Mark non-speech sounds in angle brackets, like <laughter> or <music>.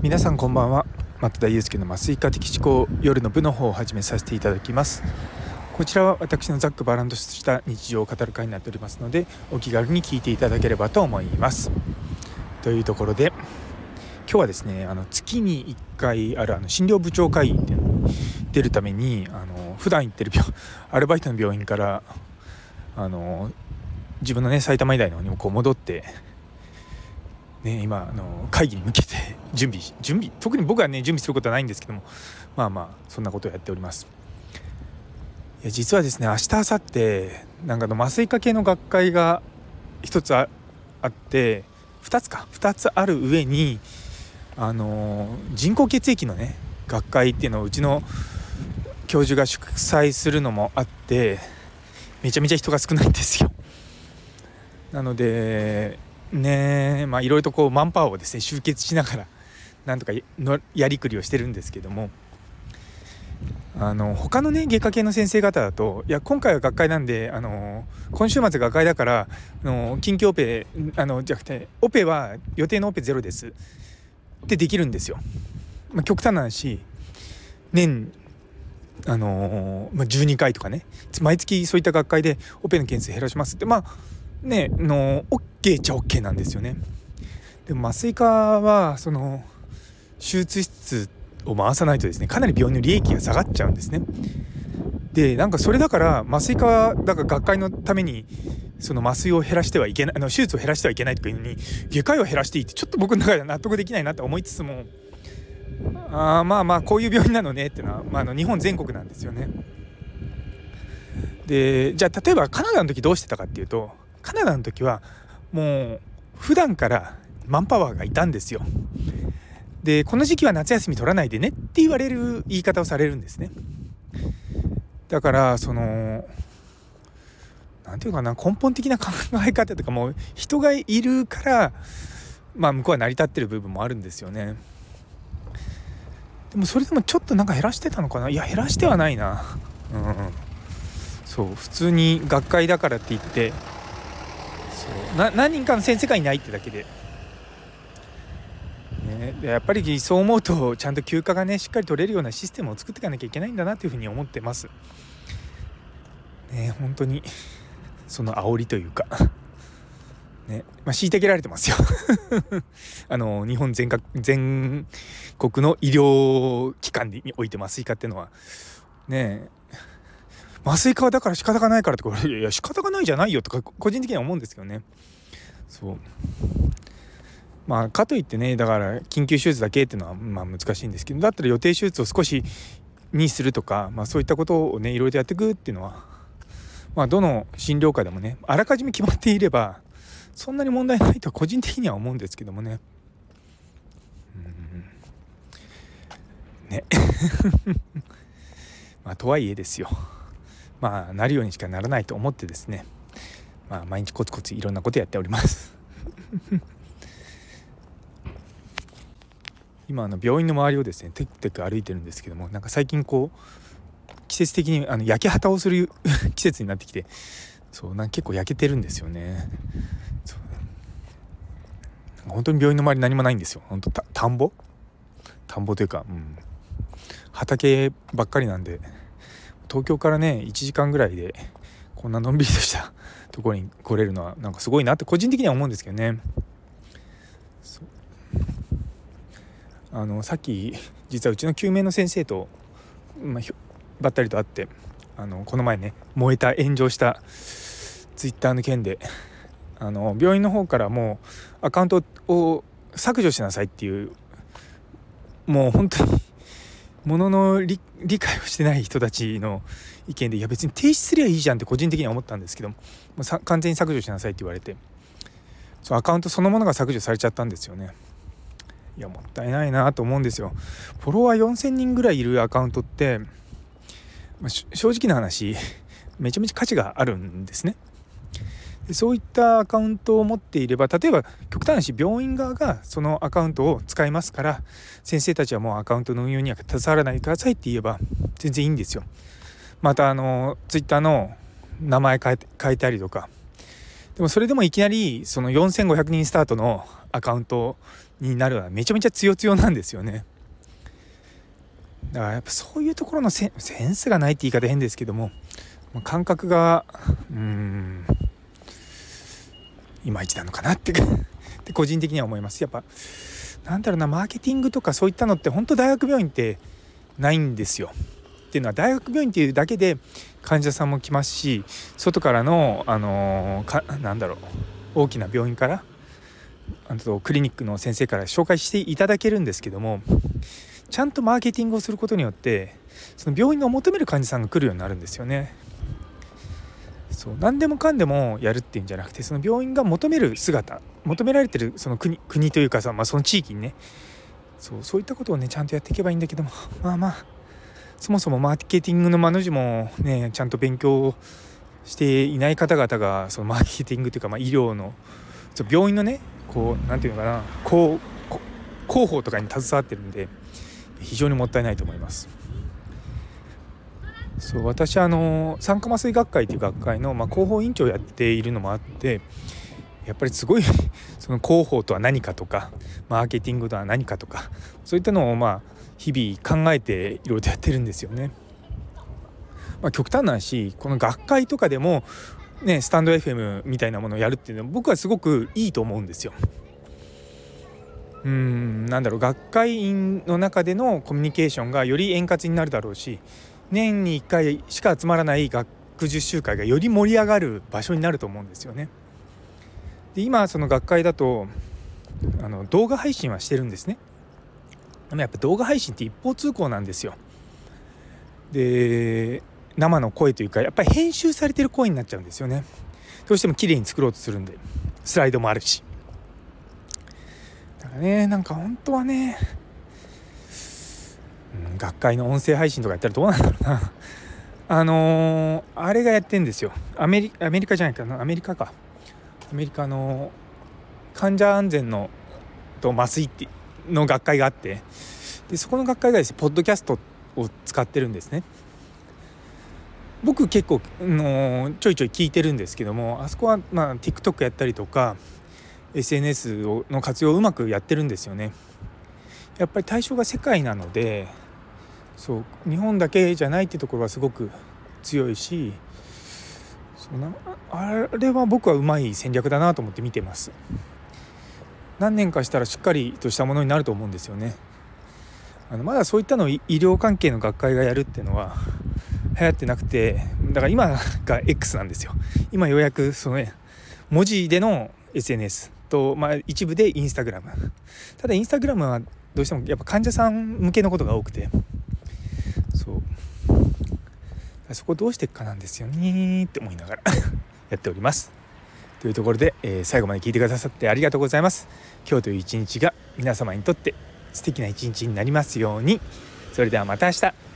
皆さんこんばんは。松田祐介の麻酔科的思考夜の部の方を始めさせていただきます。こちらは私のざっくばらんとした日常を語る会になっておりますのでお気軽に聞いていただければと思います。というところで今日はですねあの月に1回あるあの診療部長会議っていうのに出るためにあの普段行ってる病 <laughs> アルバイトの病院からあの自分のね埼玉医大の方にもこう戻ってね、今あの会議に向けて <laughs> 準備準備特に僕はね準備することはないんですけどもまあまあそんなことをやっております。いや実はですね明日明後日なんかの麻酔科系の学会が一つあって2つか2つある上にあの人工血液のね学会っていうのをうちの教授が祝祭するのもあってめちゃめちゃ人が少ないんですよ。なのでねまあいろいろとこうマンパワーをですね集結しながらなんとかのやりくりをしてるんですけども。あの他のね外科系の先生方だといや今回は学会なんであの今週末学会だからあの緊急オペあのじゃなくてオペは予定のオペゼロです。ってできるんですよ。まあ、極端な話年あのまあ、12回とかね毎月そういった学会でオペの件数減らしますって。まあねの OK っちゃ OK なんですよねでも麻酔科はその手術室を回さないとですねかなり病院の利益が下がっちゃうんですねでなんかそれだから麻酔科はだから学会のためにその麻酔を減らしてはいけないあの手術を減らしてはいけないというのに外科医を減らしていいってちょっと僕の中では納得できないなと思いつつもあまあまあこういう病院なのねっていうのは、まあ、あの日本全国なんですよね。でじゃあ例えばカナダの時どうしてたかっていうとカナダの時はもう普段からマンパワーがいたんですよ。でこの時期は夏休み取らないでねって言われる言い方をされるんですね。だからその何て言うかな根本的な考え方とかもう人がいるからまあ向こうは成り立ってる部分もあるんですよね。でもそれでもちょっとなんか減らしてたのかな？いや減らしてはないな。うん、そう普通に学会だからって言ってな何人かの先生がいないってだけで,、ね、やっぱりそう思うとちゃんと休暇がねしっかり取れるようなシステムを作っていかなきゃいけないんだなというふうに思ってます。ね本当にその煽りというか。ねまあ、虐げられてますよ。<laughs> あの日本全国全国の医療機関において麻酔科っていうのは。ね麻酔科だから仕方がないからってこれいや仕方がないじゃないよとか個人的には思うんですけどねそうまあかといってねだから緊急手術だけっていうのはまあ難しいんですけどだったら予定手術を少しにするとか、まあ、そういったことをねいろいろやっていくっていうのはまあどの診療科でもねあらかじめ決まっていればそんなに問題ないとは個人的には思うんですけどもね。うんね <laughs> まあとはいえですよ。まあなるようにしかならないと思ってですね。まあ毎日コツコツいろんなことやっております。<laughs> 今あの病院の周りをですねテクテク歩いてるんですけどもなんか最近こう季節的にあの焼け旗をする <laughs> 季節になってきてそうなん結構焼けてるんですよね。本当に病院の周り何もないんですよ。本当田んぼ？田んぼというか、うん、畑ばっかりなんで。東京からね1時間ぐらいでこんなのんびりとした <laughs> ところに来れるのはなんかすごいなって個人的には思うんですけどね。あのさっき実はうちの救命の先生と、まあ、ばったりと会ってあのこの前ね燃えた炎上したツイッターの件であの病院の方からもうアカウントを削除しなさいっていうもう本当にものの理解をしてない人たちの意見でいや別に停止すりゃいいじゃんって個人的には思ったんですけどもう完全に削除しなさいって言われてそのアカウントそのものが削除されちゃったんですよね。いやもったいないなと思うんですよ。フォロワー4000人ぐらいいるアカウントって、まあ、正直な話めちゃめちゃ価値があるんですね。そういったアカウントを持っていれば例えば極端な話病院側がそのアカウントを使いますから先生たちはもうアカウントの運用には携わらないでくださいって言えば全然いいんですよ。またあのツイッターの名前変え変えたりとかでもそれでもいきなりその4500人スタートのアカウントになるのはめちゃめちゃ強強なんですよね。だからやっぱそういうところのセンスがないって言い方変ですけども感覚がうんいまいちなのかなって <laughs> って個人的には思いますやっぱなんだろうなマーケティングとかそういったのって本当大学病院ってないんですよ。っていうのは大学病院っていうだけで患者さんも来ますし外からの、あのー、なんだろう大きな病院からあとクリニックの先生から紹介していただけるんですけどもちゃんとマーケティングをすることによってその病院が求める患者さんが来るようになるんですよね。そう何でもかんでもやるっていうんじゃなくてその病院が求める姿求められてるその国国というかさ、まあ、その地域にねそうそういったことをねちゃんとやっていけばいいんだけども <laughs> まあまあそもそもマーケティングの間の字もねちゃんと勉強していない方々がそのマーケティングというか、まあ、医療の病院のねこう何て言うのかなこう広報とかに携わってるんで非常にもったいないと思います。そう私あの酸化麻酔学会という学会の、まあ、広報委員長をやっているのもあってやっぱりすごい <laughs> その広報とは何かとかマーケティングとは何かとかそういったのをまあ日々考えていろいろとやってるんですよね。まあ、極端な話この学会とかでもねスタンド FM みたいなものをやるっていうのは僕はすごくいいと思うんですよ。うんなんだろう学会員の中でのコミュニケーションがより円滑になるだろうし年に1回しか集まらない学術集会がより盛り上がる場所になると思うんですよね。で今その学会だとあの動画配信はしてるんですね。でもやっぱ動画配信って一方通行なんですよ。で生の声というかやっぱり編集されてる声になっちゃうんですよね。どうしても綺麗に作ろうとするんでスライドもあるし。だからねなんか本当はね学会の音声配信とかやったらどうなんだろうな。<laughs> あのー、あれがやってんですよ。アメリアメリカじゃないかな。アメリカか。アメリカの患者安全のと麻酔っての学会があって。でそこの学会がですねポッドキャストを使ってるんですね。僕結構のちょいちょい聞いてるんですけどもあそこはまあ TikTok やったりとか SNS の活用をうまくやってるんですよね。やっぱり対象が世界なのでそう日本だけじゃないっていうところはすごく強いしそなあれは僕はうまい戦略だなと思って見てます。何年かしたらしっかりとしたものになると思うんですよね。あのまだそういったのを医療関係の学会がやるっていうのは流行ってなくてだから今が X なんですよ。今ようやくその、ね、文字での SNS と、まあ、一部でインスタグラム。ただインスタグラムはどうしてもやっぱ患者さん向けのことが多くて。そこどうしていくかなんですよねって思いながら <laughs> やっております。というところで、えー、最後まで聞いてくださってありがとうございます。今日という一日が皆様にとって素敵な一日になりますように。それではまた明日。